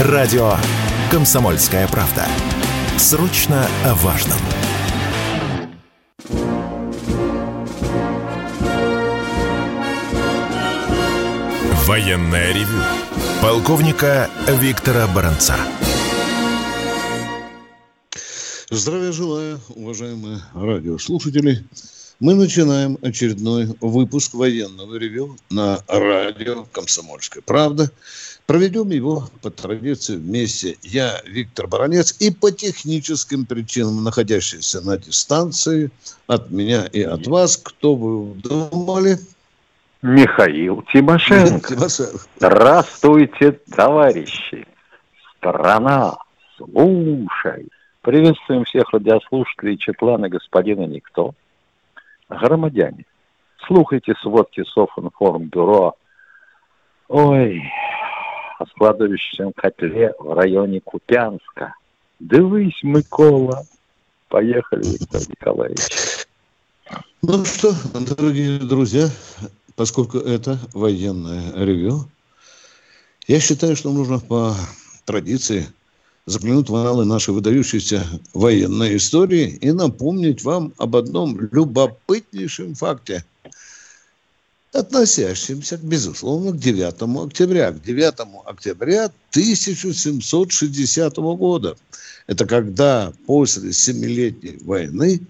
Радио «Комсомольская правда». Срочно о важном. Военное ревю полковника Виктора Баранца. Здравия желаю, уважаемые радиослушатели. Мы начинаем очередной выпуск военного ревю на радио «Комсомольская правда». Проведем его по традиции вместе. Я Виктор Баранец и по техническим причинам, находящийся на дистанции от меня и от вас, кто вы думали – Михаил Тимошенко. Здравствуйте, товарищи. Страна, слушай. Приветствуем всех радиослушателей Четлана господина Никто. Громадяне, слухайте сводки Софинформбюро. Ой, о складывающемся котле в районе Купянска. Дивись, Микола. Поехали, Виктор Николаевич. Ну что, дорогие друзья, поскольку это военное ревю, я считаю, что нужно по традиции заглянуть в аналы нашей выдающейся военной истории и напомнить вам об одном любопытнейшем факте, относящемся, безусловно, к 9 октября. К 9 октября 1760 года. Это когда после Семилетней войны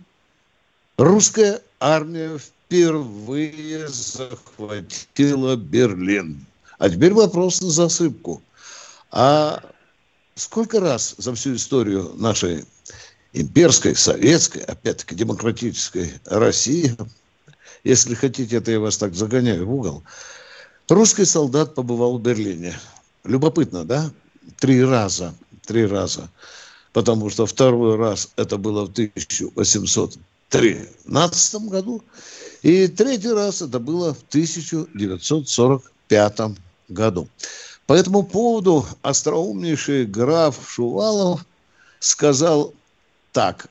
русская армия впервые захватила Берлин. А теперь вопрос на засыпку. А сколько раз за всю историю нашей имперской, советской, опять-таки демократической России, если хотите, это я вас так загоняю в угол, русский солдат побывал в Берлине. Любопытно, да? Три раза. Три раза. Потому что второй раз это было в 1813 году, и третий раз это было в 1945 году. По этому поводу остроумнейший граф Шувалов сказал так,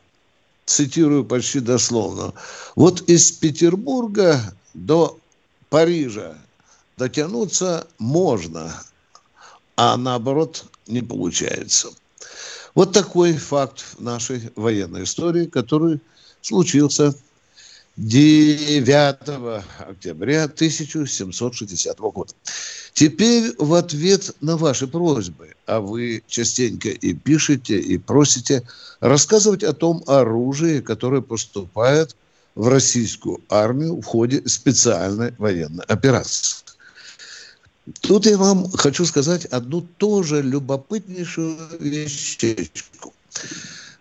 цитирую почти дословно, вот из Петербурга до Парижа дотянуться можно, а наоборот не получается. Вот такой факт в нашей военной истории, который случился 9 октября 1760 года. Теперь в ответ на ваши просьбы, а вы частенько и пишете, и просите рассказывать о том оружии, которое поступает в российскую армию в ходе специальной военной операции. Тут я вам хочу сказать одну тоже любопытнейшую вещечку.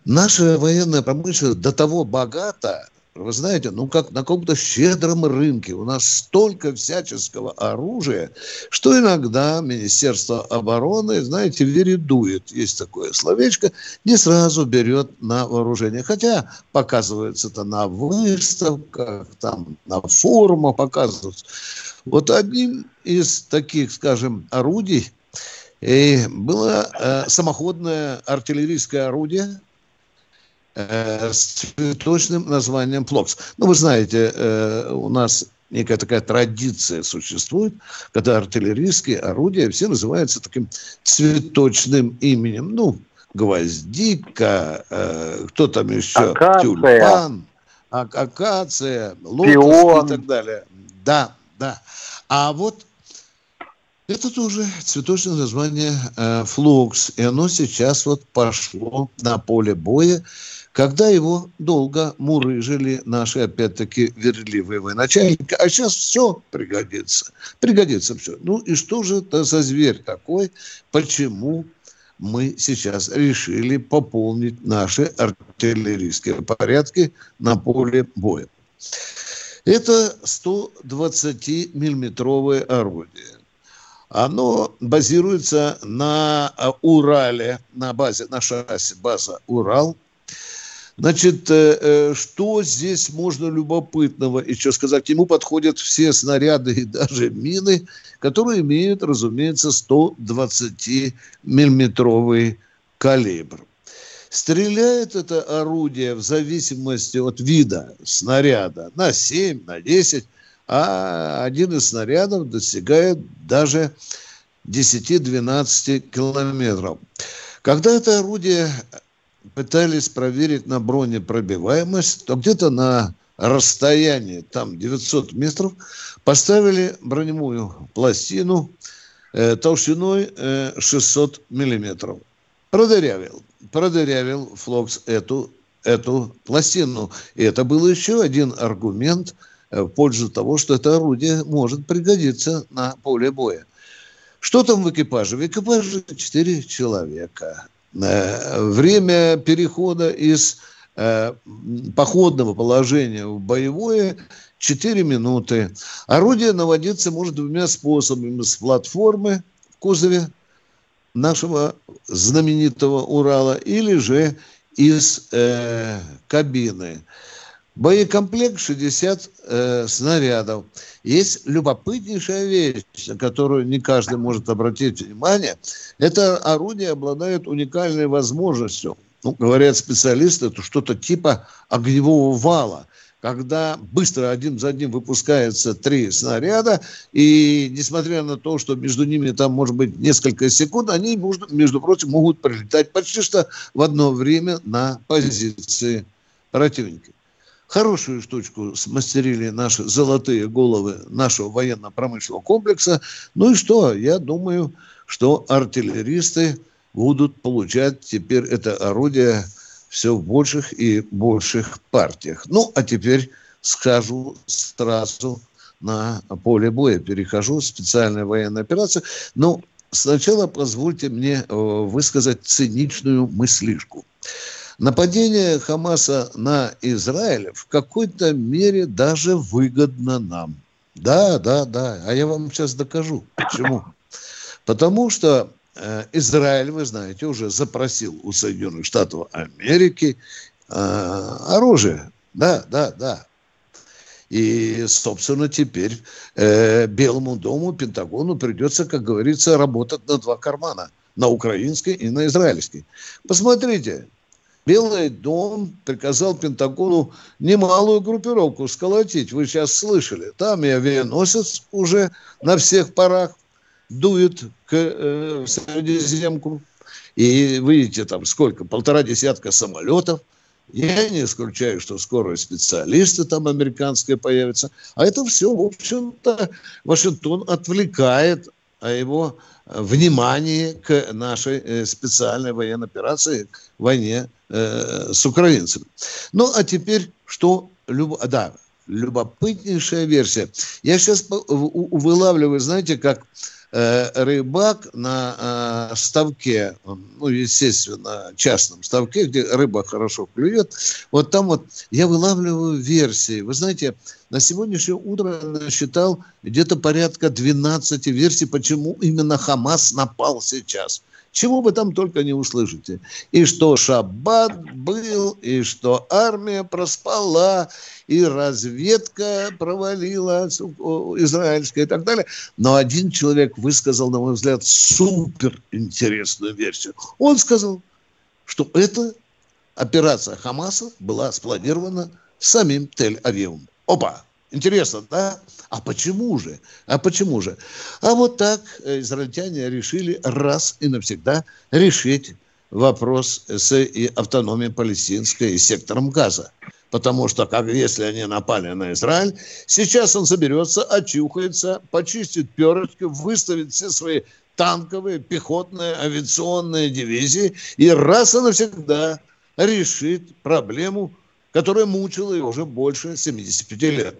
Наша военная промышленность до того богата, вы знаете, ну как на каком-то щедром рынке у нас столько всяческого оружия, что иногда Министерство обороны, знаете, вередует, есть такое словечко, не сразу берет на вооружение. Хотя показывается это на выставках, там на форумах показываются. Вот одним из таких, скажем, орудий э, было э, самоходное артиллерийское орудие – с цветочным названием флокс. Ну, вы знаете, э, у нас некая такая традиция существует, когда артиллерийские орудия все называются таким цветочным именем. Ну, гвоздика, э, кто там еще? Акация. Тюльпан, а, акация, лотос и так далее. Да, да. А вот это тоже цветочное название э, флокс, и оно сейчас вот пошло на поле боя когда его долго мурыжили наши, опять-таки, верливые военачальники. А сейчас все пригодится. Пригодится все. Ну и что же это за зверь такой? Почему мы сейчас решили пополнить наши артиллерийские порядки на поле боя? Это 120-миллиметровое орудие. Оно базируется на Урале, на базе, на шасси база Урал – Значит, э, э, что здесь можно любопытного еще сказать? К подходят все снаряды и даже мины, которые имеют, разумеется, 120-миллиметровый калибр. Стреляет это орудие в зависимости от вида снаряда на 7, на 10, а один из снарядов достигает даже 10-12 километров. Когда это орудие пытались проверить на бронепробиваемость, то где-то на расстоянии, там 900 метров, поставили броневую пластину э, толщиной э, 600 миллиметров. Продырявил, продырявил Флокс эту, эту пластину. И это был еще один аргумент э, в пользу того, что это орудие может пригодиться на поле боя. Что там в экипаже? В экипаже 4 человека. Э, время перехода из э, походного положения в боевое 4 минуты. Орудие наводиться может двумя способами. С платформы в кузове нашего знаменитого Урала или же из э, кабины. Боекомплект 60 э, снарядов. Есть любопытнейшая вещь, на которую не каждый может обратить внимание. Это орудие обладает уникальной возможностью. Ну, говорят специалисты, это что-то типа огневого вала когда быстро один за одним выпускается три снаряда, и несмотря на то, что между ними там может быть несколько секунд, они, между, прочим, могут прилетать почти что в одно время на позиции противника. Хорошую штучку смастерили наши золотые головы нашего военно-промышленного комплекса. Ну и что? Я думаю, что артиллеристы будут получать теперь это орудие все в больших и больших партиях. Ну, а теперь скажу сразу на поле боя. Перехожу в специальную военную операцию. Но сначала позвольте мне э, высказать циничную мыслишку. Нападение Хамаса на Израиль в какой-то мере даже выгодно нам. Да, да, да. А я вам сейчас докажу. Почему? Потому что э, Израиль, вы знаете, уже запросил у Соединенных Штатов Америки э, оружие. Да, да, да. И, собственно, теперь э, Белому дому, Пентагону придется, как говорится, работать на два кармана. На украинский и на израильский. Посмотрите, Белый дом приказал Пентагону немалую группировку сколотить. Вы сейчас слышали. Там и авианосец уже на всех парах дует к э, Средиземку. И видите, там сколько? Полтора десятка самолетов. Я не исключаю, что скоро специалисты там американские появятся. А это все, в общем-то, Вашингтон отвлекает о его внимании к нашей э, специальной военной операции, войне э, с украинцами. Ну, а теперь что? Люб... Да, любопытнейшая версия. Я сейчас вылавливаю, знаете, как Э, рыбак на э, ставке, ну, естественно, частном ставке, где рыба хорошо клюет, вот там вот я вылавливаю версии. Вы знаете, на сегодняшнее утро насчитал где-то порядка 12 версий, почему именно Хамас напал сейчас. Чего вы там только не услышите. И что шаббат был, и что армия проспала, и разведка провалила израильская и так далее. Но один человек высказал, на мой взгляд, супер интересную версию. Он сказал, что эта операция Хамаса была спланирована самим Тель-Авивом. Опа! Интересно, да? А почему же? А почему же? А вот так э, израильтяне решили раз и навсегда решить вопрос с автономией палестинской и сектором Газа. Потому что, как если они напали на Израиль, сейчас он соберется, очухается, почистит перышки, выставит все свои танковые, пехотные, авиационные дивизии и раз и навсегда решит проблему, которая мучила его уже больше 75 лет.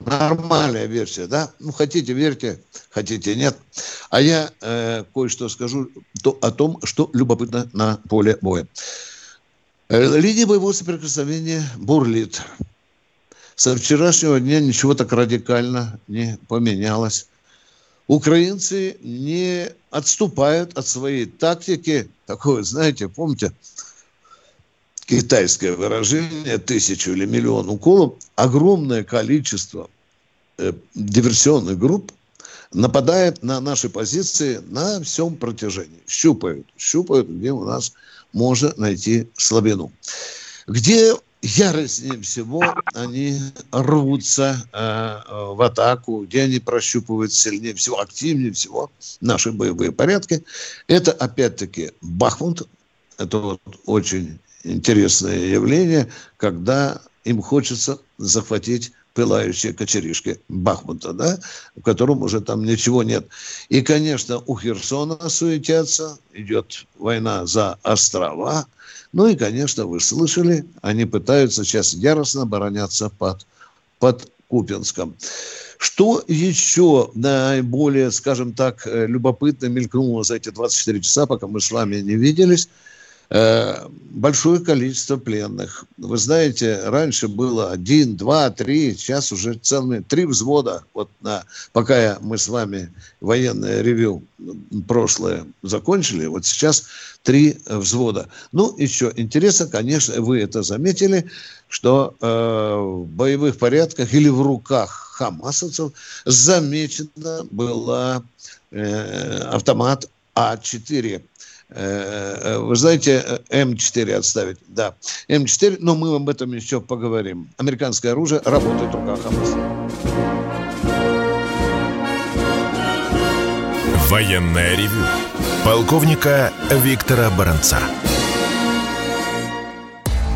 Нормальная версия, да? Ну, хотите, верьте, хотите, нет. А я э, кое-что скажу то, о том, что любопытно на поле боя. Э, линия боевого соприкосновения бурлит. Со вчерашнего дня ничего так радикально не поменялось. Украинцы не отступают от своей тактики. Такое, знаете, помните, китайское выражение, тысячу или миллион уколов, огромное количество э, диверсионных групп нападает на наши позиции на всем протяжении. Щупают, щупают, где у нас можно найти слабину. Где яростнее всего они рвутся э, в атаку, где они прощупывают сильнее всего, активнее всего наши боевые порядки. Это, опять-таки, Бахмут. Это вот очень интересное явление, когда им хочется захватить пылающие кочеришки Бахмута, да, в котором уже там ничего нет. И, конечно, у Херсона суетятся, идет война за острова. Ну и, конечно, вы слышали, они пытаются сейчас яростно обороняться под, под Купинском. Что еще наиболее, скажем так, любопытно мелькнуло за эти 24 часа, пока мы с вами не виделись? Э, большое количество пленных. Вы знаете, раньше было один, два, три, сейчас уже целыми три взвода. Вот на, пока я, мы с вами военное ревю прошлое закончили, вот сейчас три взвода. Ну, еще интересно, конечно, вы это заметили, что э, в боевых порядках или в руках хамасовцев замечена была э, автомат А4 Э, э, вы знаете, э, М4 отставить, да. М4, но мы об этом еще поговорим. Американское оружие работает в руках Хамаса. Военная ревю. Полковника Виктора Баранца.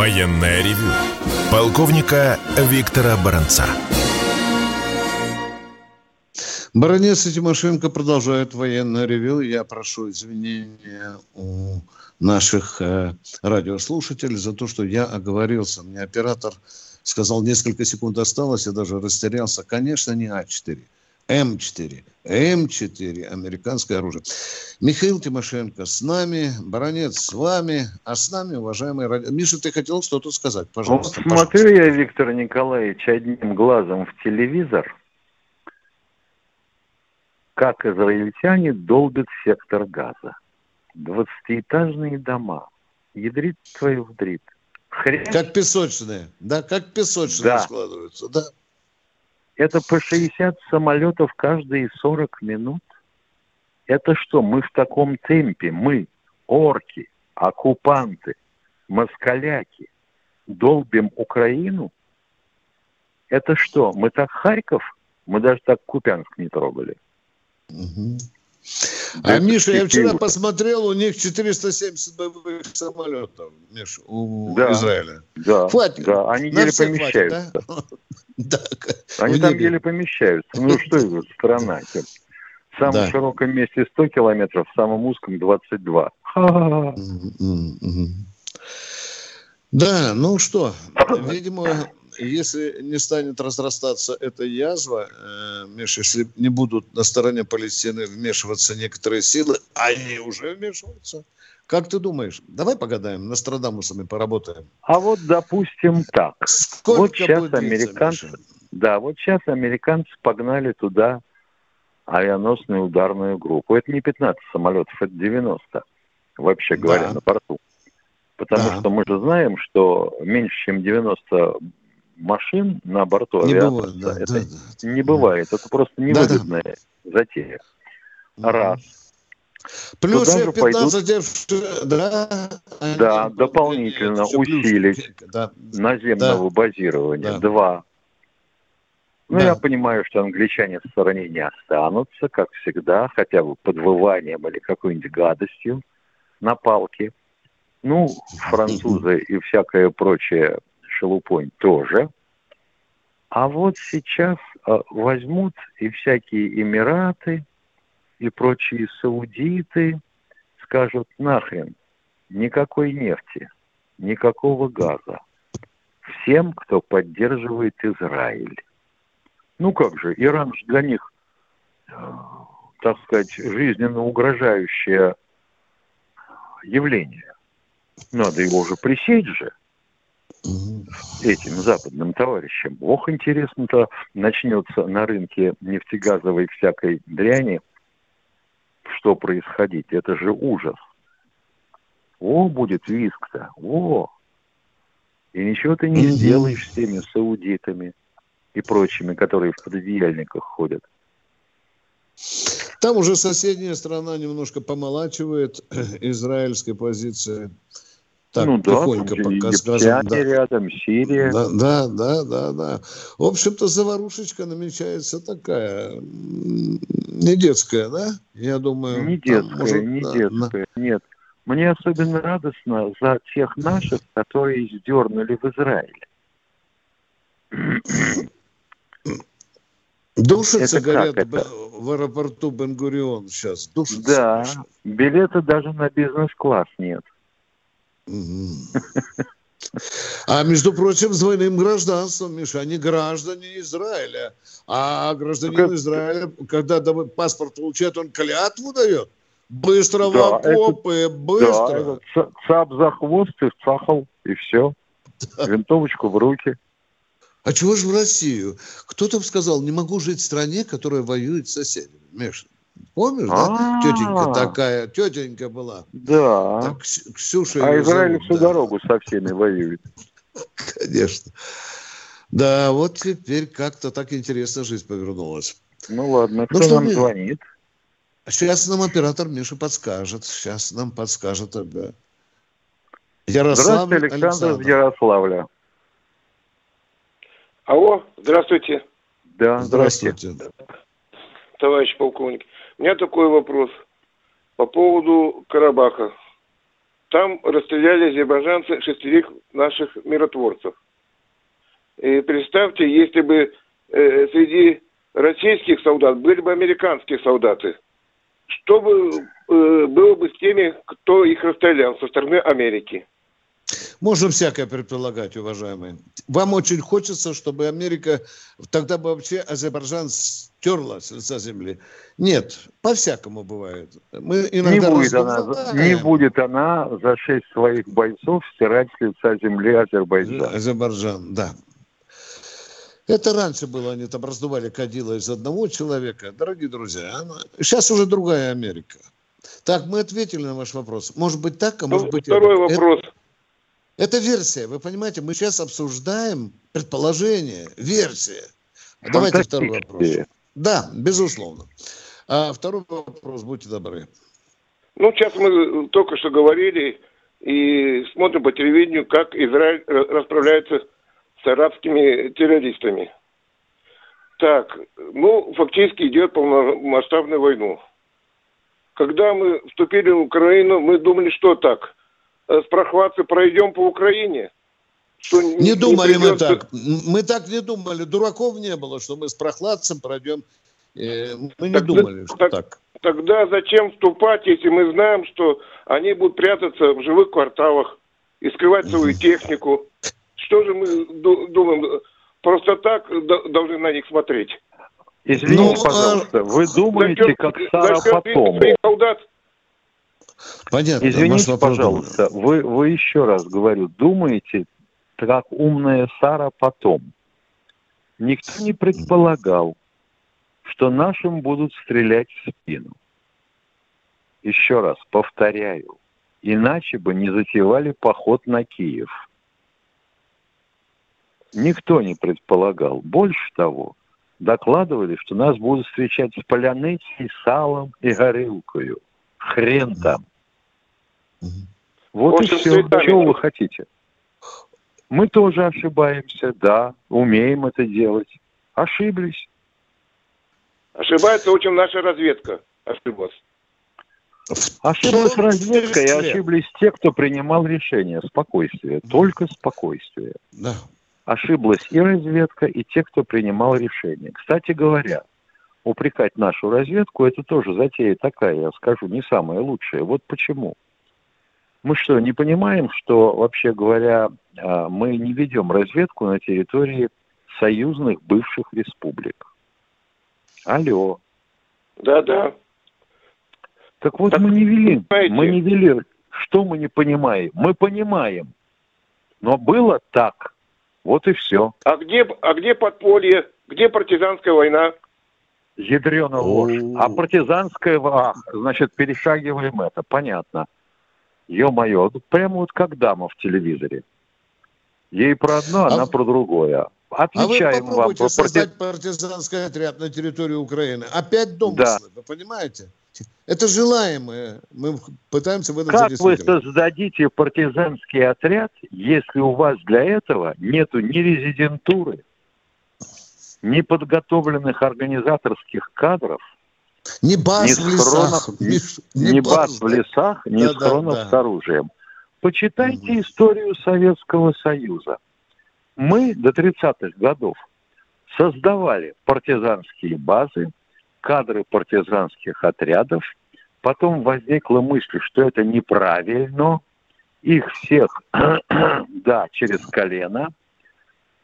Военное ревю полковника Виктора Баранца. Баронец и Тимошенко продолжают военное ревю. Я прошу извинения у наших э, радиослушателей за то, что я оговорился. Мне оператор сказал, несколько секунд осталось, я даже растерялся. Конечно, не А4. М4. М4, американское оружие. Михаил Тимошенко с нами, Баронец с вами, а с нами, уважаемый ради... Миша, ты хотел что-то сказать, пожалуйста. Вот смотрю пожалуйста. я, Виктор Николаевич, одним глазом в телевизор, как израильтяне долбят сектор газа. Двадцатиэтажные дома. Ядрит твою вдрит. Хрен. Как песочные, да, как песочные да. складываются, да. Это по 60 самолетов каждые 40 минут. Это что, мы в таком темпе, мы, орки, оккупанты, москаляки, долбим Украину? Это что, мы так Харьков, мы даже так Купянск не трогали. Угу. А, Миша, я вчера посмотрел, у них 470 боевых самолетов, Миша, у да, Израиля. Да, хватит. да, они еле помещаются. Хватит, да? Да, Они там еле помещаются. Ну что это страна? В самом да. широком месте 100 километров, в самом узком 22. Да, ну что, видимо, если не станет разрастаться эта язва, э, Миша, если не будут на стороне Палестины вмешиваться некоторые силы, они уже вмешиваются. Как ты думаешь? Давай погадаем, Нострадамусами поработаем. А вот, допустим, так. Сколько вот сейчас американцы... Длиться, да, вот сейчас американцы погнали туда авианосную ударную группу. Это не 15 самолетов, это 90, вообще говоря, да. на борту. Потому да. что мы же знаем, что меньше, чем 90 машин на борту не авианосца, бывает, да, это да, да, не бывает. Это просто невыгодная да, да. затея. Раз. Плюс F-15 пойдут... да, да, дополнительно усилить да, наземного да, базирования. Да. Два. Ну, да. я понимаю, что англичане в стороне не останутся, как всегда, хотя бы подвыванием или какой-нибудь гадостью на палке. Ну, французы и всякое прочее шелупонь тоже. А вот сейчас а, возьмут и всякие Эмираты, и прочие саудиты скажут нахрен, никакой нефти, никакого газа. Всем, кто поддерживает Израиль. Ну как же, Иран же для них э, так сказать, жизненно угрожающее явление. Надо его уже пресечь же этим западным товарищам. Ох, интересно-то начнется на рынке нефтегазовой всякой дряни, что происходить. Это же ужас. О, будет виск-то, о! И ничего ты не сделаешь с теми саудитами и прочими, которые в пододеяльниках ходят. Там уже соседняя страна немножко помолачивает израильской позиции. Так, ну да, тихонько пока скажем. Да. рядом, Сирия. Да, да, да, да, да. В общем-то, заварушечка намечается такая, не детская, да? Я думаю. Не детская, там, может, не да, детская, да. нет. Мне особенно радостно за тех наших, которые сдернули в Израиле. Душится, это говорят, это? в аэропорту Бенгурион сейчас. Душится. Да, билета даже на бизнес-класс нет. А между прочим, с двойным гражданством, Миша, они граждане Израиля. А гражданин как... Израиля, когда паспорт получает, он клятву дает. Быстро да, в окопы, это, быстро. Да, цап за хвост и цахал, и все. Да. Винтовочку в руки. А чего же в Россию? Кто-то сказал, не могу жить в стране, которая воюет с соседями. Миша, помнишь, да? Тетенька такая, тетенька была. Да. Ксюша. А Израиль всю дорогу со всеми воюет. Конечно. Да, вот теперь как-то так интересно жизнь повернулась. Ну ладно, кто ну, нам звонит? Сейчас нам оператор Миша подскажет. Сейчас нам подскажет тогда. Ярослав Здравствуйте, Александр, Александр. из Ярославля. Алло, здравствуйте. Да, здравствуйте. Товарищ полковник. У меня такой вопрос по поводу Карабаха. Там расстреляли азербайджанцы шестерых наших миротворцев. И представьте, если бы э, среди российских солдат были бы американские солдаты – что бы э, было бы с теми, кто их расстрелял со стороны Америки? Можно всякое предполагать, уважаемые. Вам очень хочется, чтобы Америка... Тогда бы вообще Азербайджан стерла с лица земли. Нет, по-всякому бывает. Мы иногда не, будет она, не будет она за шесть своих бойцов стирать с лица земли Азербайджан. Азербайджан, да. Это раньше было, они там раздували кадила из одного человека. Дорогие друзья, она... сейчас уже другая Америка. Так, мы ответили на ваш вопрос. Может быть так, а может ну, быть... Второй это. вопрос. Это, это версия, вы понимаете, мы сейчас обсуждаем предположение, версия. Давайте второй вопрос. Да, безусловно. А второй вопрос, будьте добры. Ну, сейчас мы только что говорили и смотрим по телевидению, как Израиль расправляется с арабскими террористами. Так, ну, фактически идет полномасштабная война. Когда мы вступили в Украину, мы думали, что так, э, с прохватцы пройдем по Украине. Что не, не думали не придется... мы так. Мы так не думали. Дураков не было, что мы с прохладцем пройдем. Э, мы не так, думали, что так, так. Тогда зачем вступать, если мы знаем, что они будут прятаться в живых кварталах и скрывать свою технику? Что же мы думаем? Просто так должны на них смотреть. Извините, ну, пожалуйста, а... вы думаете, зачем, как Сара потом? Солдат? Понятно. Извините, пожалуйста, вы, вы еще раз говорю, думаете, как умная Сара потом? Никто не предполагал, что нашим будут стрелять в спину. Еще раз повторяю, иначе бы не затевали поход на Киев – никто не предполагал. Больше того, докладывали, что нас будут встречать с поляныцей, салом и горилкою. Хрен там. Вот и все. Чего вы хотите? Мы тоже ошибаемся, да, умеем это делать. Ошиблись. Ошибается очень наша разведка. Ошиблась. Ошиблась разведка и ошиблись те, кто принимал решение. Спокойствие. Только спокойствие. Да ошиблась и разведка, и те, кто принимал решения. Кстати говоря, упрекать нашу разведку, это тоже затея такая, я скажу, не самая лучшая. Вот почему. Мы что, не понимаем, что, вообще говоря, а, мы не ведем разведку на территории союзных бывших республик? Алло. Да-да. Так вот так, мы не вели, понимаете? мы не вели. Что мы не понимаем? Мы понимаем. Но было так. Вот и все. А где, а где подполье? Где партизанская война? Ядрена ложь. А партизанская, а, значит, перешагиваем это, понятно. Ё-моё, прямо вот как дама в телевизоре. Ей про одно, а... она про другое. Отвечаем а вы попробуйте вам. создать партизанский отряд на территории Украины. Опять домыслы, да. вы понимаете? Это желаемое. Мы пытаемся в этом Как вы создадите партизанский отряд, если у вас для этого нету ни резидентуры, ни подготовленных организаторских кадров, ни баз ни в лесах, ни, ни, ни баз, баз в лесах, ни да, схронов да, да. с оружием. Почитайте угу. историю Советского Союза. Мы до 30-х годов создавали партизанские базы, кадры партизанских отрядов. Потом возникла мысль, что это неправильно. Их всех, да, через колено.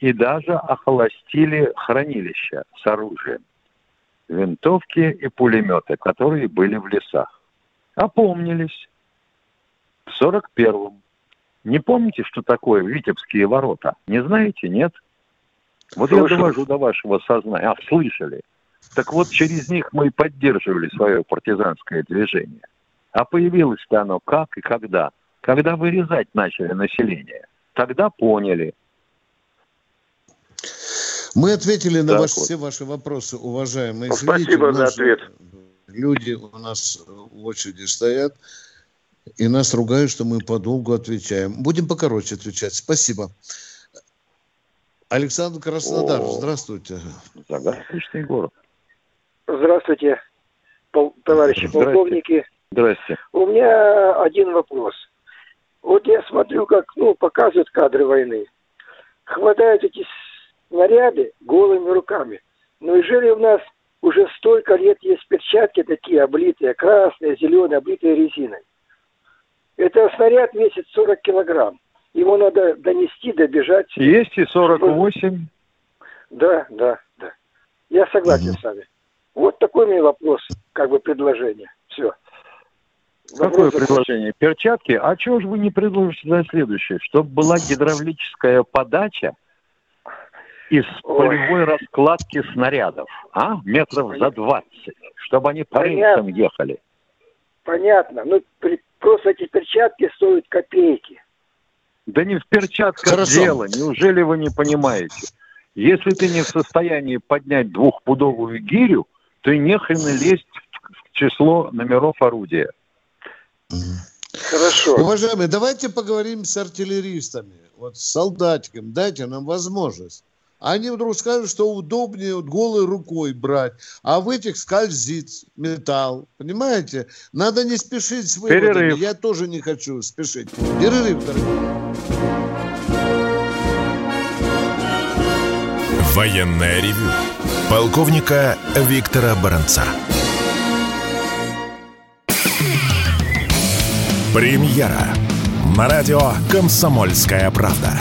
И даже охолостили хранилища с оружием. Винтовки и пулеметы, которые были в лесах. Опомнились. В 41-м. Не помните, что такое Витебские ворота? Не знаете, нет? Вот Слышал. я довожу до вашего сознания. А, слышали. Так вот, через них мы и поддерживали свое партизанское движение. А появилось-то оно как и когда? Когда вырезать начали население. Тогда поняли. Мы ответили на ваш, вот. все ваши вопросы, уважаемые Спасибо за ответ. Люди у нас в очереди стоят и нас ругают, что мы подолгу отвечаем. Будем покороче отвечать. Спасибо. Александр Краснодар, О, здравствуйте. Загадочный город. Здравствуйте, пол, товарищи Здрасте. полковники. Здрасте. У меня один вопрос. Вот я смотрю, как ну, показывают кадры войны. Хватают эти снаряды голыми руками. Но неужели у нас уже столько лет есть перчатки такие, облитые, красные, зеленые, облитые резиной? Это снаряд весит 40 килограмм. Его надо донести, добежать. Есть и 48. Да, да, да. Я согласен угу. с вами. Вот такой меня вопрос, как бы предложение. Все. Какое предложение? Перчатки? А чего же вы не предложите за следующее? Чтобы была гидравлическая подача из Ой. полевой раскладки снарядов, а? Метров за 20, чтобы они по рельсам ехали. Понятно. Ну, при, просто эти перчатки стоят копейки. Да не в перчатках Хорошо. дело. Неужели вы не понимаете? Если ты не в состоянии поднять двухпудовую гирю, то и нехрен лезть в число номеров орудия. Хорошо. Уважаемые, давайте поговорим с артиллеристами, вот с солдатиком. Дайте нам возможность. Они вдруг скажут, что удобнее вот голой рукой брать, а в этих скользит металл. Понимаете? Надо не спешить с выводами. Перерыв. Я тоже не хочу спешить. Перерыв, дорогой. Военная ревю. Полковника Виктора Баранца. Премьера на радио «Комсомольская правда».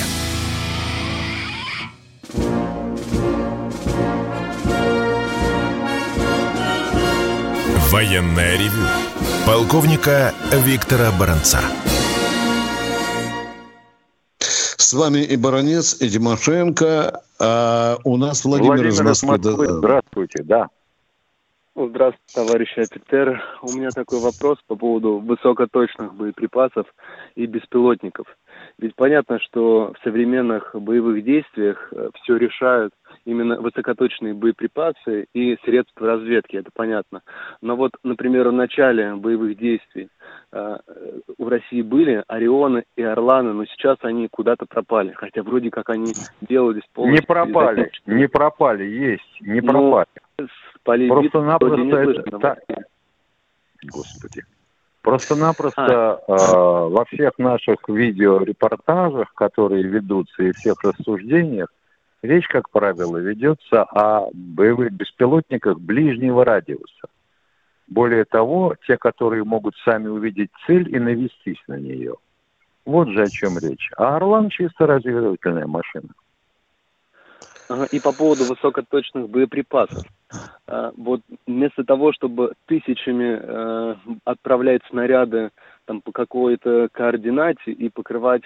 Военное ревю полковника Виктора Баранца. С вами и Баранец, и Тимошенко. А у нас Владимир, Владимир из Москвы. Здравствуйте, да. Здравствуйте, товарищ офицер. У меня такой вопрос по поводу высокоточных боеприпасов и беспилотников. Ведь понятно, что в современных боевых действиях э, все решают именно высокоточные боеприпасы и средства разведки, это понятно. Но вот, например, в начале боевых действий э, в России были Орионы и Орланы, но сейчас они куда-то пропали, хотя вроде как они делались полностью... Не пропали, не пропали, есть, не пропали. Ну, Просто-напросто это... Господи. Просто-напросто а. э, во всех наших видеорепортажах, которые ведутся, и всех рассуждениях, речь, как правило, ведется о боевых беспилотниках ближнего радиуса. Более того, те, которые могут сами увидеть цель и навестись на нее. Вот же о чем речь. А Орлан чисто разведывательная машина. И по поводу высокоточных боеприпасов. А, вот вместо того, чтобы тысячами э, отправлять снаряды там, по какой-то координате и покрывать,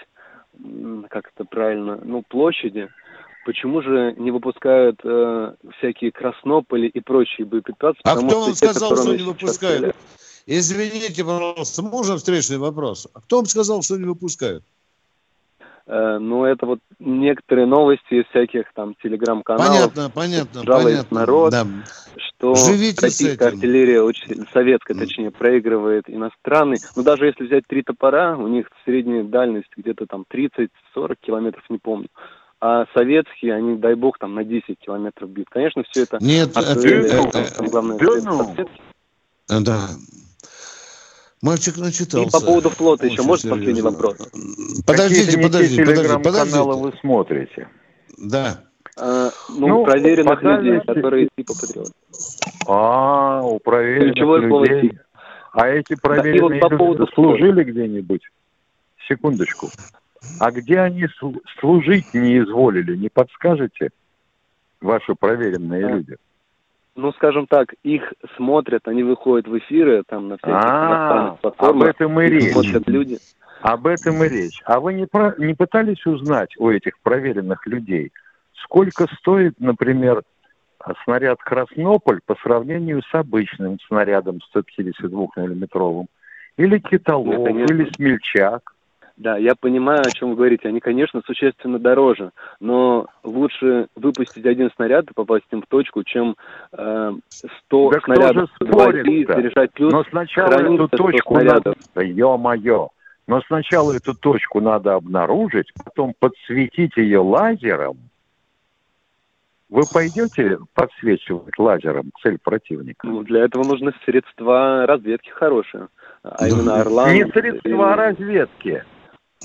как это правильно, ну, площади, почему же не выпускают э, всякие краснополи и прочие боеприпасы? А кто вам сказал, что не выпускают? Стреляют? Извините, пожалуйста, можно встречный вопрос? А кто вам сказал, что не выпускают? Э, ну, это вот некоторые новости из всяких там телеграм-каналов. Понятно, понятно, понятно. народ, да. что Живите российская артиллерия, очень, советская, точнее, проигрывает иностранный. Но даже если взять три топора, у них средняя дальность где-то там 30-40 километров, не помню. А советские, они, дай бог, там на 10 километров бьют. Конечно, все это... Нет, это, там, там, главное, это, да. Мальчик начитался. И по поводу флота еще, может, последний вопрос? Подождите, подождите, подождите, подождите. вы смотрите? Да. А, ну, ну, проверенных людей, которые типа патриоты. А, у проверенных Ключевое людей. Слово а эти проверенные да, вот по люди служили где-нибудь? Секундочку. А где они служить не изволили, не подскажете? Ваши проверенные люди ну, скажем так, их смотрят, они выходят в эфиры, там, на всяких а, об этом и речь. Смотрят люди. Об этом и речь. А вы не, про, не пытались узнать у этих проверенных людей, сколько стоит, например, снаряд «Краснополь» по сравнению с обычным снарядом 152-миллиметровым? Или «Китолов», или «Смельчак»? Да, я понимаю, о чем вы говорите. Они, конечно, существенно дороже, но лучше выпустить один снаряд и попасть им в точку, чем э, 100 да снарядов спорит заряжать плюс Но сначала эту точку надо... Ё-моё! Но сначала эту точку надо обнаружить, потом подсветить ее лазером. Вы пойдете подсвечивать лазером цель противника? Ну, для этого нужны средства разведки хорошие. А именно Орлан... Не средства или... разведки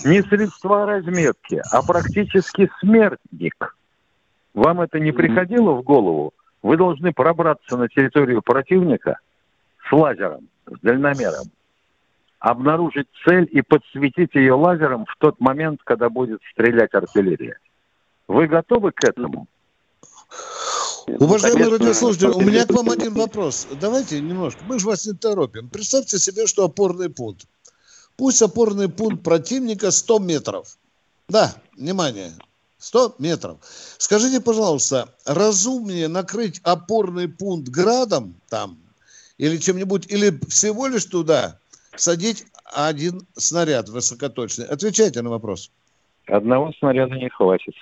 не средства разметки, а практически смертник. Вам это не приходило в голову? Вы должны пробраться на территорию противника с лазером, с дальномером, обнаружить цель и подсветить ее лазером в тот момент, когда будет стрелять артиллерия. Вы готовы к этому? Уважаемые ну, радиослушатели, у меня к вам один вопрос. Давайте немножко, мы же вас не торопим. Представьте себе, что опорный пункт. Пусть опорный пункт противника 100 метров. Да, внимание, 100 метров. Скажите, пожалуйста, разумнее накрыть опорный пункт градом там или чем-нибудь, или всего лишь туда садить один снаряд высокоточный? Отвечайте на вопрос. Одного снаряда не хватит.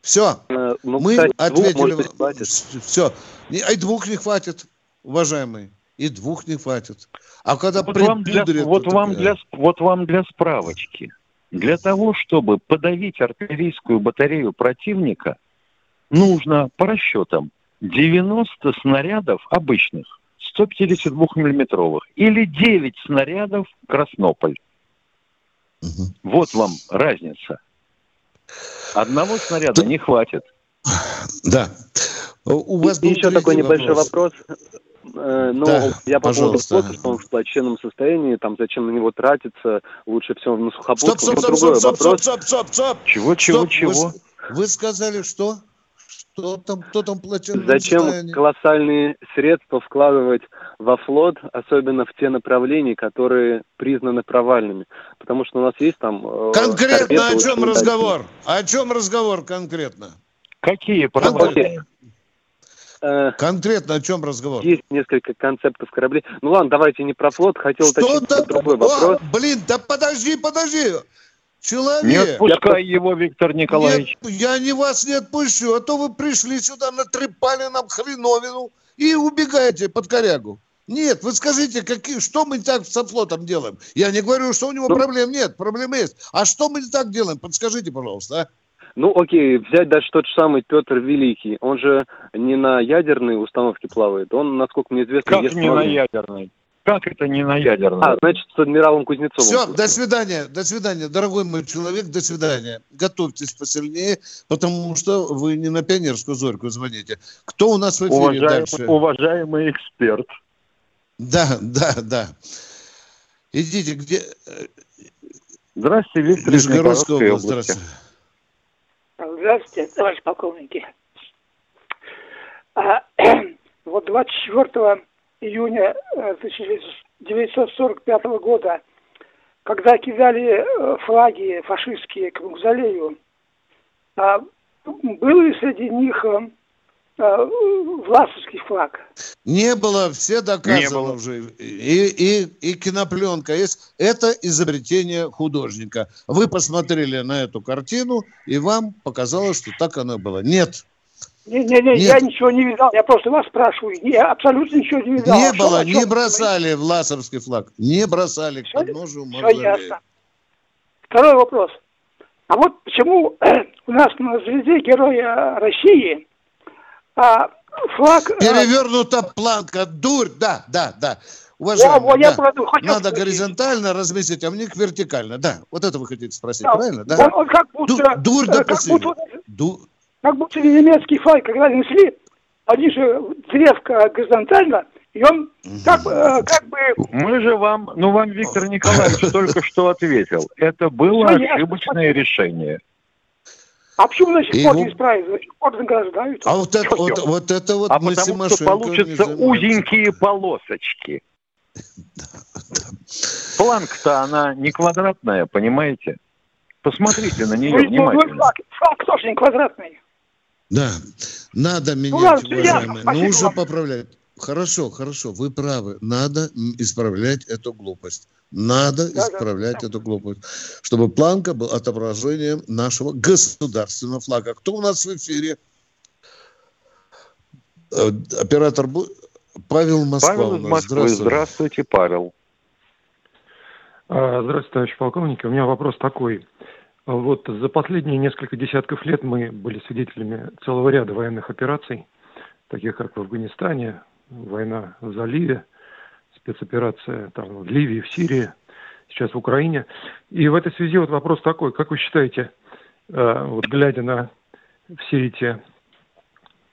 Все, э, ну, мы кстати, ответили. Двух, может Все, и двух не хватит, уважаемые и двух не хватит. А когда вот вам, для, вот, вам для, вот вам для справочки. Для того, чтобы подавить артиллерийскую батарею противника, нужно по расчетам 90 снарядов обычных, 152 миллиметровых, или 9 снарядов Краснополь. Угу. Вот вам разница. Одного снаряда не хватит. Да. У вас и еще такой небольшой вопрос. Но да, я по пожалуйста. поводу спорта, он в плачевном состоянии, там зачем на него тратиться, лучше всего на сухопутку. Стоп, стоп, стоп, стоп, стоп, стоп, стоп, стоп, Чего, чего, стоп. чего? Вы, вы сказали, что? Что там, кто там плачевном Зачем состоянии? колоссальные средства вкладывать во флот, особенно в те направления, которые признаны провальными? Потому что у нас есть там... Э, конкретно о чем разговор? О чем разговор конкретно? Какие провальные? Э, Конкретно о чем разговор? Есть несколько концептов кораблей. Ну ладно, давайте не про флот, хотел уточнить да, другой вопрос. О, блин, да подожди, подожди. Человек. Не отпускай я... его, Виктор Николаевич. Нет, я не вас не отпущу, а то вы пришли сюда, натрепали нам хреновину и убегаете под корягу. Нет, вы скажите, какие, что мы так со флотом делаем? Я не говорю, что у него ну, проблем нет, проблемы есть. А что мы не так делаем? Подскажите, пожалуйста, а? Ну, окей, взять даже тот же самый Петр Великий. Он же не на ядерной установке плавает. Он, насколько мне известно, как не на ядерной? Как это не на ядерном? А, значит, с адмиралом Кузнецовым. Все, до свидания, до свидания, дорогой мой человек, до свидания. Готовьтесь посильнее, потому что вы не на пионерскую зорьку звоните. Кто у нас в эфире уважаемый, дальше? Уважаемый эксперт. Да, да, да. Идите, где... Здравствуйте, Виктор Нижегородская область, здравствуйте. Здравствуйте, товарищ полковники. А, вот 24 июня 1945 э, года, когда кидали э, флаги фашистские к мавзолею, а, был ли среди них э, власовский флаг? Не было, все доказано Не было. уже. И, и, и кинопленка есть. Это изобретение художника. Вы посмотрели на эту картину, и вам показалось, что так оно было. Нет. Не-не-не, я ничего не видал, я просто вас спрашиваю, я абсолютно ничего не видал. Не а было, что, не бросали власовский флаг, не бросали к подножию мавзолея. Все ясно. Второй вопрос. А вот почему у нас на звезде Героя России а, флаг... Э, Перевернута планка, дурь, да, да, да. Уважаемый, О, да. я правда, Надо спросить. горизонтально разместить, а мне вертикально. Да, вот это вы хотите спросить, да. правильно? Да. Он, он как будто, Ду, дурь э, как будто, Ду, как будто немецкий флаг, когда несли, они же древко горизонтально, и он как, э, как бы... Мы же вам, ну вам Виктор Николаевич только что ответил. Это было ошибочное решение. А почему до сих пор не исправить? Сих пор награждают. А вот это вот, вот это вот А потому что получатся узенькие полосочки. Планка-то она не квадратная, понимаете? Посмотрите на нее ну, внимательно. Флаг, флаг тоже не квадратный. Да, надо ну менять, ну, уважаемые. Ну, уже поправлять. Хорошо, хорошо, вы правы. Надо исправлять эту глупость. Надо да, исправлять да. эту глупость. Чтобы планка был отображением нашего государственного флага. Кто у нас в эфире? Э, оператор Павел Москва. Павел из Москвы. Здравствуйте. Здравствуйте, Павел. А, здравствуйте, товарищ полковник. У меня вопрос такой. Вот за последние несколько десятков лет мы были свидетелями целого ряда военных операций, таких как в Афганистане, война в заливе, спецоперация там, в Ливии, в Сирии, сейчас в Украине. И в этой связи вот вопрос такой, как вы считаете, э, вот глядя на все эти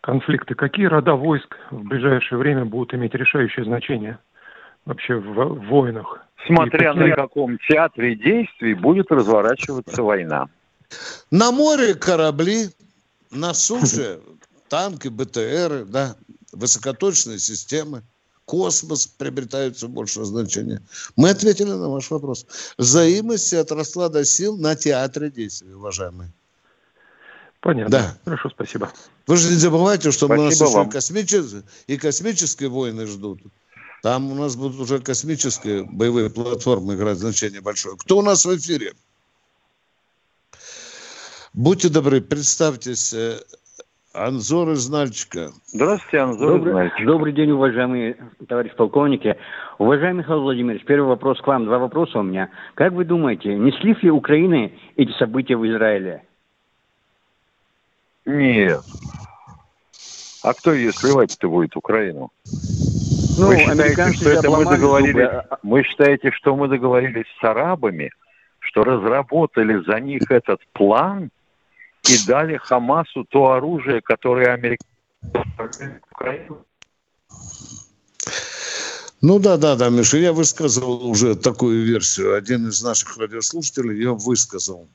конфликты, какие рода войск в ближайшее время будут иметь решающее значение вообще в, в войнах? смотря на каком театре действий будет разворачиваться война. На море корабли, на суше танки, БТРы, да, высокоточные системы, космос приобретают все большее значение. Мы ответили на ваш вопрос. Взаимность отросла до сил на театре действий, уважаемые. Понятно. Да. Хорошо, спасибо. Вы же не забывайте, что спасибо нас еще космические, и космические войны ждут. Там у нас будут уже космические боевые платформы играть значение большое. Кто у нас в эфире? Будьте добры, представьтесь. Анзор из Нальчика. Здравствуйте, Анзор добрый, из Нальчика. Добрый день, уважаемые товарищи полковники. Уважаемый Михаил Владимирович, первый вопрос к вам. Два вопроса у меня. Как вы думаете, не слив ли Украины эти события в Израиле? Нет. А кто ее сливать-то будет, Украину? Ну, вы считаете, что это мы договорились? Зубы. А, вы считаете, что мы договорились с арабами, что разработали за них этот план и дали Хамасу то оружие, которое американцы ну да, да, да, Миша, я высказывал уже такую версию. Один из наших радиослушателей ее высказал.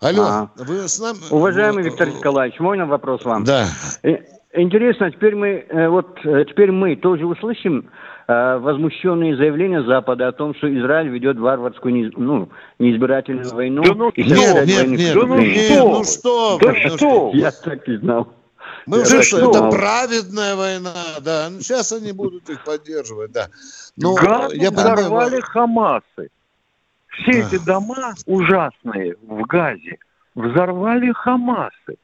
Алло, а. вы с нами? Уважаемый Виктор Николаевич, мой вопрос вам. Да. Э, Интересно, теперь мы, э, вот, э, теперь мы тоже услышим э, возмущенные заявления Запада о том, что Израиль ведет варварскую, ну, неизбирательную войну. Да ну, и нет, нет, нет, да ну, нет, ну что, да ну что? Я так и знал. Мы уже что, это праведная война, да. Ну, сейчас они будут их поддерживать, да. Но Газу я взорвали понимаю... Хамасы. Все да. эти дома ужасные в Газе взорвали Хамасы.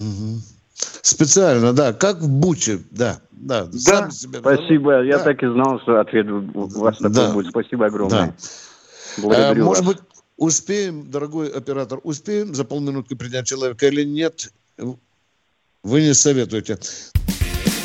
Угу. Специально, да, как в Буче, да, да. Да, спасибо, взорвали. я да. так и знал, что ответ у вас такой да. будет. Спасибо огромное. Да. Благодарю а, может вас. быть, успеем, дорогой оператор, успеем за полминутки принять человека или нет? Вы не советуете.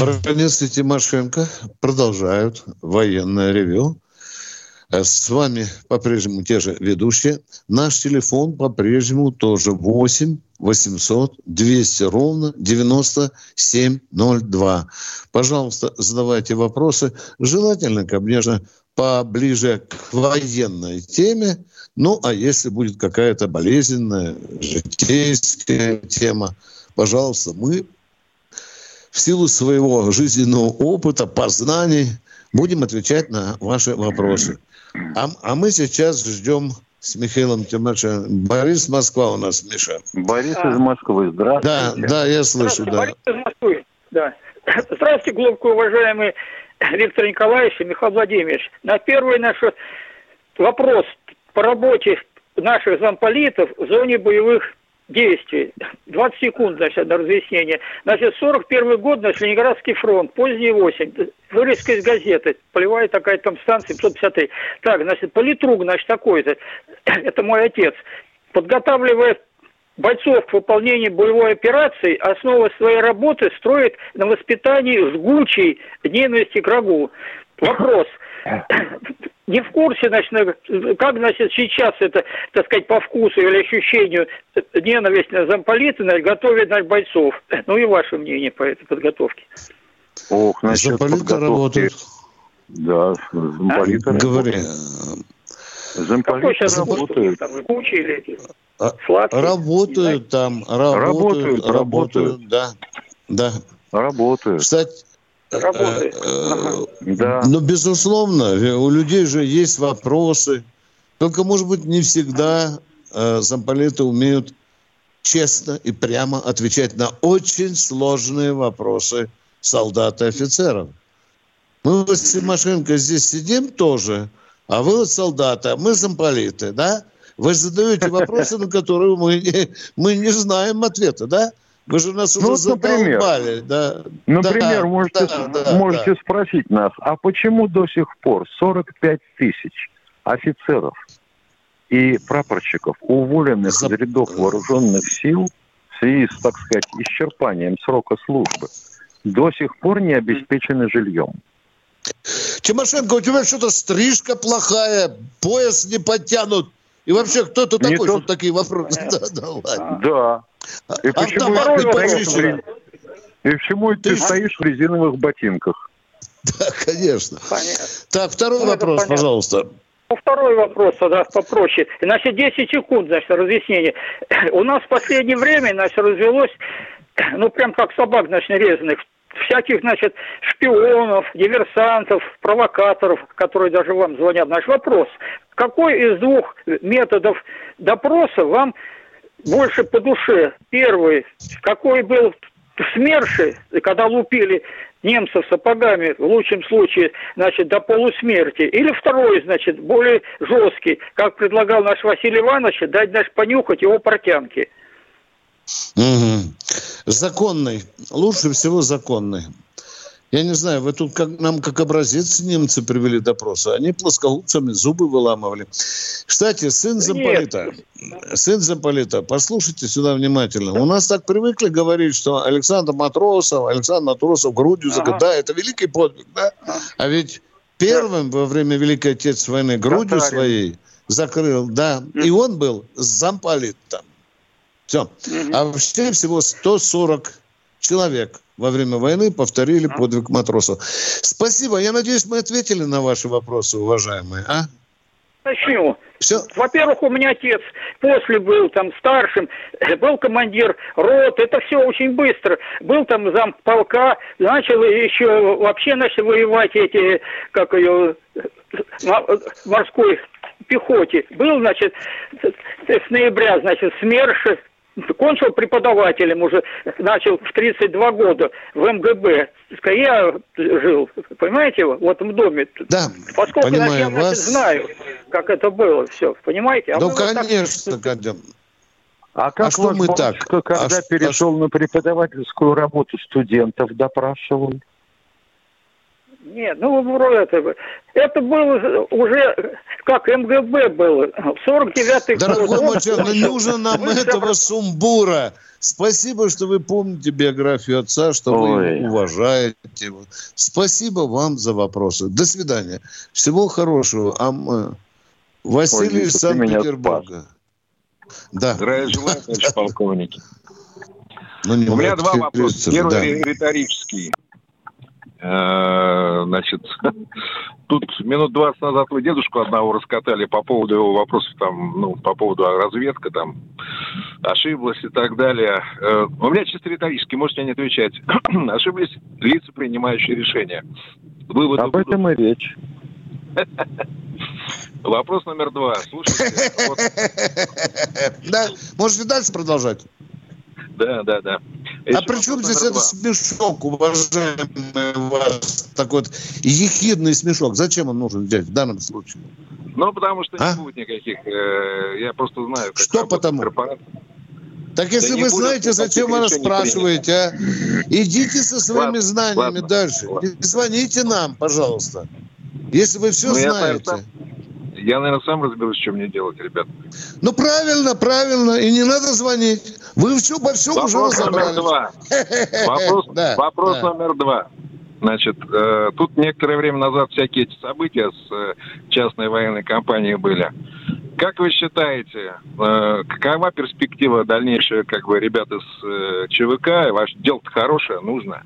Баранец и Тимошенко продолжают военное ревю. Э, с вами по-прежнему те же ведущие. Наш телефон по-прежнему тоже 8 800 200 ровно 9702. Пожалуйста, задавайте вопросы. Желательно, конечно, поближе к военной теме. Ну, а если будет какая-то болезненная, житейская тема, пожалуйста, мы в силу своего жизненного опыта, познаний, будем отвечать на ваши вопросы. А, а мы сейчас ждем с Михаилом Тимошенко. Борис Москва у нас, Миша. Борис а. из Москвы, здравствуйте. Да, да, я слышу, да. Борис из Москвы, да. Здравствуйте, глубоко уважаемый Виктор Николаевич и Михаил Владимирович. На первый наш вопрос по работе наших замполитов в зоне боевых действий. 20 секунд, значит, на разъяснение. Значит, 41 год, значит, Ленинградский фронт, поздний осень. Вырезка из газеты. Полевая такая там станция, 553. Так, значит, политрук, значит, такой-то. Это мой отец. Подготавливает бойцов к выполнению боевой операции, основа своей работы строит на воспитании жгучей ненависти к врагу. Вопрос не в курсе, значит, как, значит, сейчас это, так сказать, по вкусу или ощущению ненависть на замполиты значит, готовит значит, бойцов. Ну и ваше мнение по этой подготовке. Ох, насчет Замполиты работают. Да, замполиты а? Говори. Замполиты работают. Там, куча или эти? А, Сладкие, работают там, работают, работают, работают, да, да. Работают. Кстати, Работает. Да. Но, безусловно, у людей же есть вопросы. Только, может быть, не всегда э, замполиты умеют честно и прямо отвечать на очень сложные вопросы солдат и офицеров. Мы вот с Тимошенко здесь сидим тоже, а вы вот солдаты, а мы замполиты, да? Вы задаете вопросы, на которые мы не, мы не знаем ответа, да? Вы же нас ну, уже например, задолбали. Да. Например, да, можете, да, да, можете да. спросить нас, а почему до сих пор 45 тысяч офицеров и прапорщиков, уволенных За... из рядов вооруженных сил в связи с, так сказать, исчерпанием срока службы, до сих пор не обеспечены жильем? Тимошенко, у тебя что-то стрижка плохая, пояс не подтянут. И вообще, кто ты такой, то... такие вопросы? Да, да, ладно. Да. И а почему, ты стоишь, и почему ты, стоишь в резиновых ботинках? Да, конечно. Понятно. Так, второй ну, вопрос, пожалуйста. Ну, второй вопрос тогда попроще. Значит, 10 секунд, значит, разъяснение. У нас в последнее время, значит, развелось, ну, прям как собак, значит, резаных, всяких, значит, шпионов, диверсантов, провокаторов, которые даже вам звонят. Наш вопрос, какой из двух методов допроса вам больше по душе. Первый, какой был в СМЕРШе, когда лупили немцев сапогами, в лучшем случае, значит, до полусмерти. Или второй, значит, более жесткий, как предлагал наш Василий Иванович, дать, значит, понюхать его портянки. Угу. Законный. Лучше всего законный. Я не знаю, вы тут как, нам как образец немцы привели допроса. Они плоскогубцами зубы выламывали. Кстати, сын замполита, сын замполита, послушайте сюда внимательно. У нас так привыкли говорить, что Александр Матросов, Александр Матросов грудью ага. да, это великий подвиг, да? А ведь первым во время Великой Отечественной войны грудью Татарин. своей закрыл, да, и он был замполитом. Все. А вообще всего 140 человек во время войны повторили подвиг матросов. Спасибо. Я надеюсь, мы ответили на ваши вопросы, уважаемые. А? Начну. Все. Во-первых, у меня отец после был там старшим, был командир рот, это все очень быстро. Был там зам полка, начал еще вообще начал воевать эти, как ее, морской пехоте. Был, значит, с ноября, значит, СМЕРШ, кончил преподавателем уже, начал в 32 года в МГБ. Я жил, понимаете, в этом доме. Да, Поскольку понимаю, я вас... знаю, как это было все, понимаете? А ну, конечно, так... А как а что мы так? Что, когда а перешел а... на преподавательскую работу, студентов допрашивал? Нет, ну это, это было уже как МГБ было в 49-й год. Дорогой мой человек, ну не нужно нам этого сумбура. Спасибо, что вы помните биографию отца, что Ой. вы уважаете его. Спасибо вам за вопросы. До свидания. Всего хорошего. А мы... Василий из Санкт-Петербурга. Да. Здравия желаю, товарищ полковник. Ну, У меня два вопроса. Первый да. риторический. Э, значит, тут минут 20 назад вы дедушку одного раскатали по поводу его вопросов, там, ну, по поводу разведка, там, ошиблась и так далее. Э, у меня чисто риторически, можете не отвечать. Ошиблись лица, принимающие решения. Выводы Об этом будут... и речь. Вопрос номер два. Слушайте, вот... Да, можете дальше продолжать. Да, да, да. А при чем здесь этот смешок, уважаемый ваш такой вот ехидный смешок? Зачем он нужен здесь в данном случае? Ну, потому что а? не будет никаких. Э, я просто знаю, как Что потому? Корпорация. Так если да вы знаете, зачем вы спрашиваете, а? Идите со своими ладно, знаниями ладно, дальше. Ладно. И звоните нам, пожалуйста. Если вы все ну, знаете. Я, я, наверное, сам разберусь, что мне делать, ребят. Ну, правильно, правильно. И не надо звонить. Вы все по всем вопрос уже разобрались. Номер два. Вопрос, да, вопрос да. номер два. Значит, э, тут некоторое время назад всякие эти события с э, частной военной компанией были. Как вы считаете, э, какова перспектива дальнейшая, как бы, ребята с э, ЧВК? Ваше дело-то хорошее, нужно.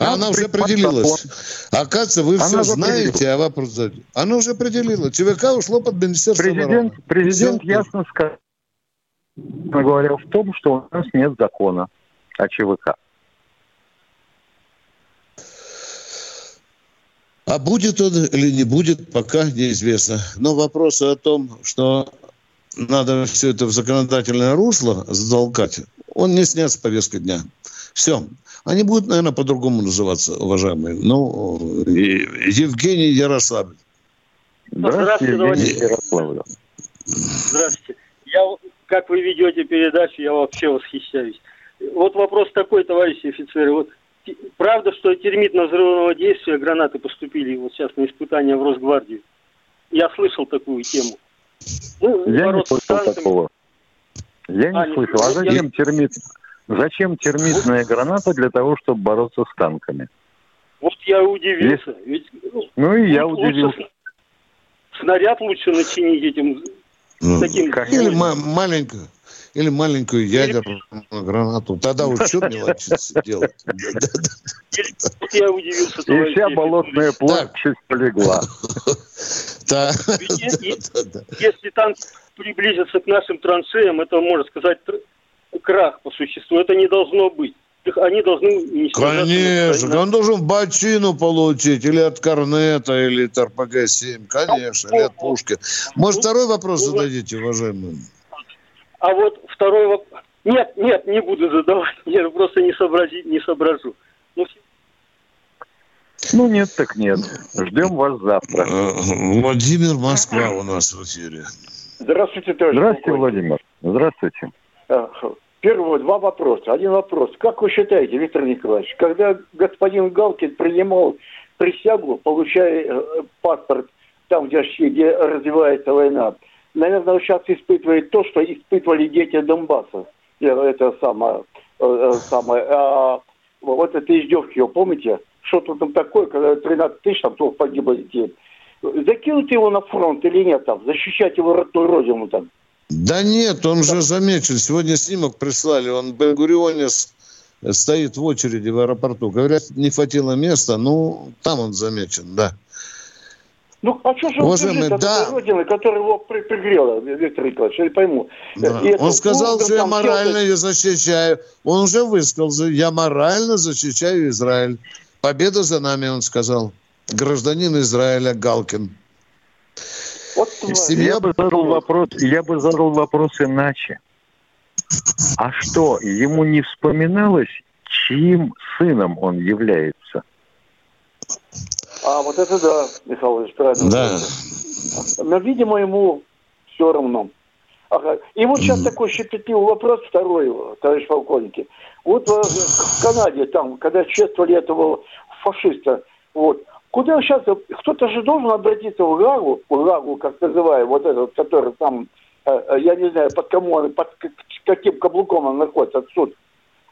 А она уже определилась. Оказывается, вы все знаете, а вопрос задаете. Она уже определила. ЧВК ушло под Министерство президент, обороны. Президент все. ясно сказал, говорил в том, что у нас нет закона о ЧВК. А будет он или не будет, пока неизвестно. Но вопрос о том, что надо все это в законодательное русло затолкать, он не снят с повестки дня. Все. Они будут, наверное, по-другому называться, уважаемые. Ну, Евгений Ярославль. Здравствуйте, Евгений Ярославль. Здравствуйте. Я, как вы ведете передачу, я вообще восхищаюсь. Вот вопрос такой, товарищи офицеры. Вот правда, что термитно-взрывного действия гранаты поступили вот сейчас на испытания в Росгвардию? Я слышал такую тему. Ну, я не слышал танцами. такого. Я не а, слышал. А зачем я... термит? Зачем термитная граната для того, чтобы бороться с танками? Вот я удивился. Ведь, ну, ну и я удивился. Снаряд лучше начинить этим ну, таким... Или ма- маленькую, или маленькую ядерную гранату. Тогда уж что мелочиться делать? Я удивился. И вся болотная площадь полегла. Если танк приблизится к нашим траншеям, это, можно сказать, крах по существу. Это не должно быть. Они должны... Конечно, он должен бочину получить, или от Корнета, или от РПГ-7, конечно, или от пушки. Может, второй вопрос ну, зададите, уважаемый? А вот второй вопрос... Нет, нет, не буду задавать. Я просто не, сообразить, не соображу. Ну, ну нет, так нет. Ждем вас завтра. Э, Владимир Москва у нас в эфире. Здравствуйте, товарищ Здравствуйте, Владимир. Здравствуйте. Первый, два вопроса. Один вопрос. Как вы считаете, Виктор Николаевич, когда господин Галкин принимал присягу, получая э, паспорт там, где, где развивается война, наверное, он сейчас испытывает то, что испытывали дети Донбасса. Э, это самое, э, самое а, вот это издевки, помните? Что-то там такое, когда 13 тысяч там погибло детей. Закинуть его на фронт или нет там, защищать его родную родину там. Да нет, он же замечен. Сегодня снимок прислали. Он в Бенгурионе стоит в очереди в аэропорту. Говорят, не хватило места. Ну, там он замечен, да. Ну, а что же Уважаемый, он да. родины, которая его при пригрела, Виктор Николаевич, я пойму. Да. Это, он сказал, что я морально ее защищаю. Он уже высказался, я морально защищаю Израиль. Победа за нами, он сказал. Гражданин Израиля Галкин. Вот я бы задал вопрос, я бы задал вопрос иначе. А что, ему не вспоминалось, чьим сыном он является? А, вот это да, Михаил Ильич, правильно. Да. Но, видимо, ему все равно. Ага. И вот сейчас такой щепетливый вопрос второй, товарищ полковники. Вот в, в Канаде, там, когда чествовали этого фашиста, вот, куда сейчас, кто-то же должен обратиться в Гагу, в Гагу, как называю, вот этот, который там, э, э, я не знаю, под кому он, под каким каблуком он находится, суд,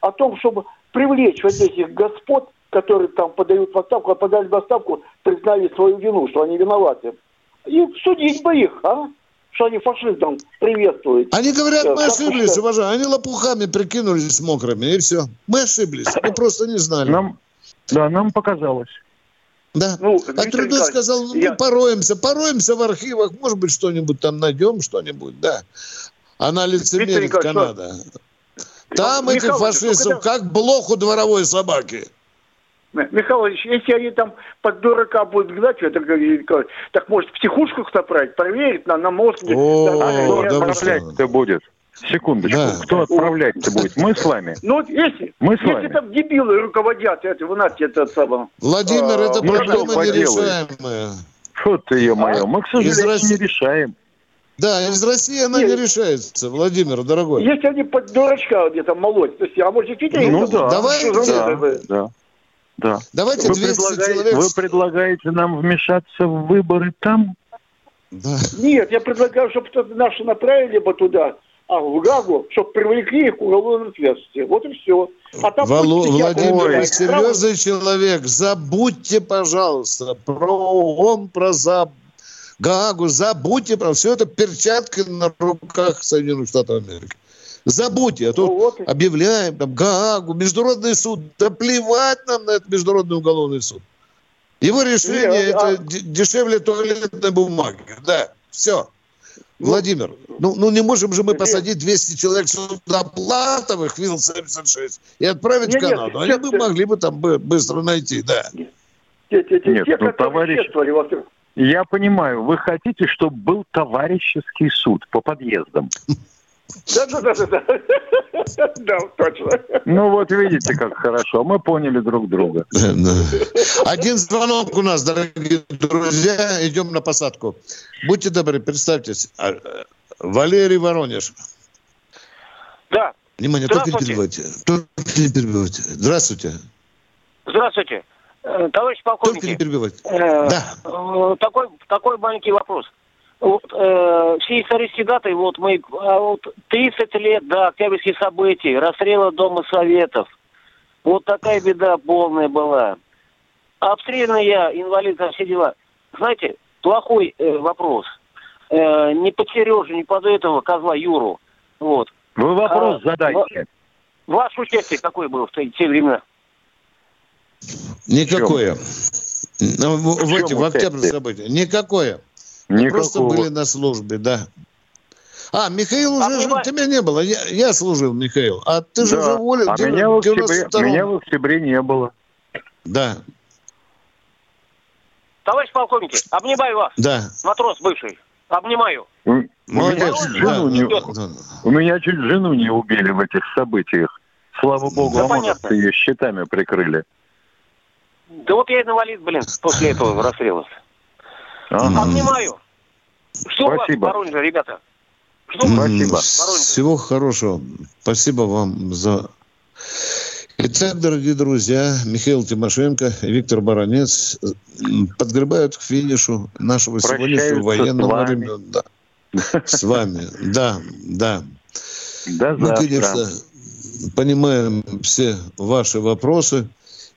о том, чтобы привлечь вот этих господ, которые там подают в отставку, а подали в отставку, признали свою вину, что они виноваты. И судить бы их, а? что они фашистам приветствуют. Они говорят, мы ошиблись, что... уважаемые. Они лопухами прикинулись мокрыми, и все. Мы ошиблись, мы просто не знали. Нам, да, нам показалось. Да. Ну, а Трудов сказал, ну, я... пороемся, пороемся в архивах, может быть, что-нибудь там найдем, что-нибудь, да. Она лицемерит Канада. Там ну, этих фашистов, когда... как блох у дворовой собаки. Михайлович, если они там под дурака будут гнать, это, так может в психушках направить, проверить на, на мозг. О, да, да отправлять-то будет. Секундочку, да. кто отправлять-то будет? Мы с вами. Ну вот если, Мы с если вами. там дебилы руководят, это вы знаете, это самое. Владимир, это ну, проблема нерешаемая. Что ты, ее мое? Мы, к сожалению, России... не решаем. Да, из России она Нет. не решается, Владимир, дорогой. Если они под дурачка где-то молоть, то есть, а может, действительно... Ну, да. Давай, да, да. Да. Давайте вы 200 человек... Вы предлагаете нам вмешаться в выборы там? Да. Нет, я предлагаю, чтобы наши направили бы туда, а в Гагу, чтобы привлекли их к уголовной ответственности. Вот и все. А там Валу, Владимир, серьезный человек, забудьте, пожалуйста, про ООН, про заб... Гагу, забудьте про все это перчатки на руках Соединенных Штатов Америки. Забудьте, а то ну, вот. объявляем там Гаагу, Международный суд. Да плевать нам на этот Международный уголовный суд. Его решение Нет, это а... дешевле туалетной бумаги. Да, все. Ну, Владимир, ну, ну не можем же мы посадить 200 человек судоплатовых Вил-76 и отправить нет, в Канаду. Нет, Они нет, бы могли бы там быстро найти, да. Нет, нет, нет ну, товарищ, я понимаю, вы хотите, чтобы был товарищеский суд по подъездам. Да, да, да, да, да. Да, точно. Ну вот видите, как хорошо. Мы поняли друг друга. Один звонок у нас, дорогие друзья. Идем на посадку. Будьте добры, представьтесь. А, Валерий Воронеж. Да. Внимание, только не перебивайте. Только не перебивайте. Здравствуйте. Здравствуйте. Э, товарищ полковник. Только не перебивайте. Э, да. Э, такой, такой маленький вопрос вот, э, все исторические даты, вот мы, а вот 30 лет до октябрьских событий, расстрела Дома Советов. Вот такая беда полная была. Обстрелянный я, инвалид, все дела. Знаете, плохой э, вопрос. Э, не под Сережу, не под этого козла Юру. Вот. Вы вопрос а, задайте. Ваше участие какое было в те, те времена? Никакое. Ну, в, в, в, в октябрьских событиях. Никакое. Мы просто были на службе, да. А, Михаил уже, а же, тебя не было. Я, я служил, Михаил. А ты да. же уже уволил. А меня в, октябре, меня в октябре не было. Да. Товарищ полковник, обнимаю вас. Да. Матрос бывший. Обнимаю. Молодец. У меня, да. не, у меня чуть жену не убили в этих событиях. Слава богу, да, а ее щитами прикрыли. Да вот я инвалид, блин, после этого расстрела. Ага. Обнимаю. Жду Спасибо. вас в Воронеже, ребята. Жду. Спасибо. Всего хорошего. Спасибо вам за... Итак, дорогие друзья, Михаил Тимошенко и Виктор Баранец подгребают к финишу нашего сегодняшнего военного времени. Да. С вами, да, да. До Мы, конечно, понимаем все ваши вопросы.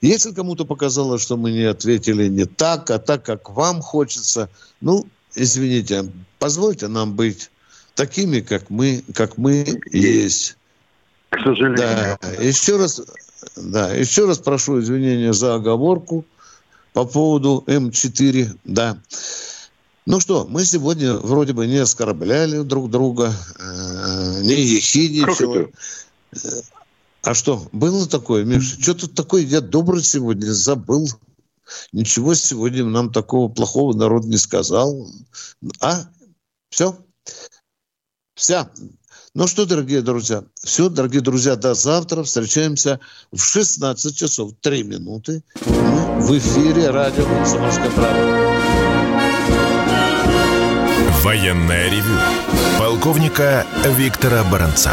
Если кому-то показалось, что мы не ответили не так, а так, как вам хочется, ну, извините, позвольте нам быть такими, как мы, как мы есть. К сожалению. Да, еще раз, да, еще раз прошу извинения за оговорку по поводу М4, да. Ну что, мы сегодня вроде бы не оскорбляли друг друга, э, не ехидничали. А что, было такое, Миша? Что тут такое? Я добрый сегодня забыл. Ничего сегодня нам такого плохого народ не сказал. А? Все? Вся. Ну что, дорогие друзья, все, дорогие друзья, до завтра. Встречаемся в 16 часов 3 минуты. В эфире радио «Комсомольская правда». Военная ревю. Полковника Виктора Баранца.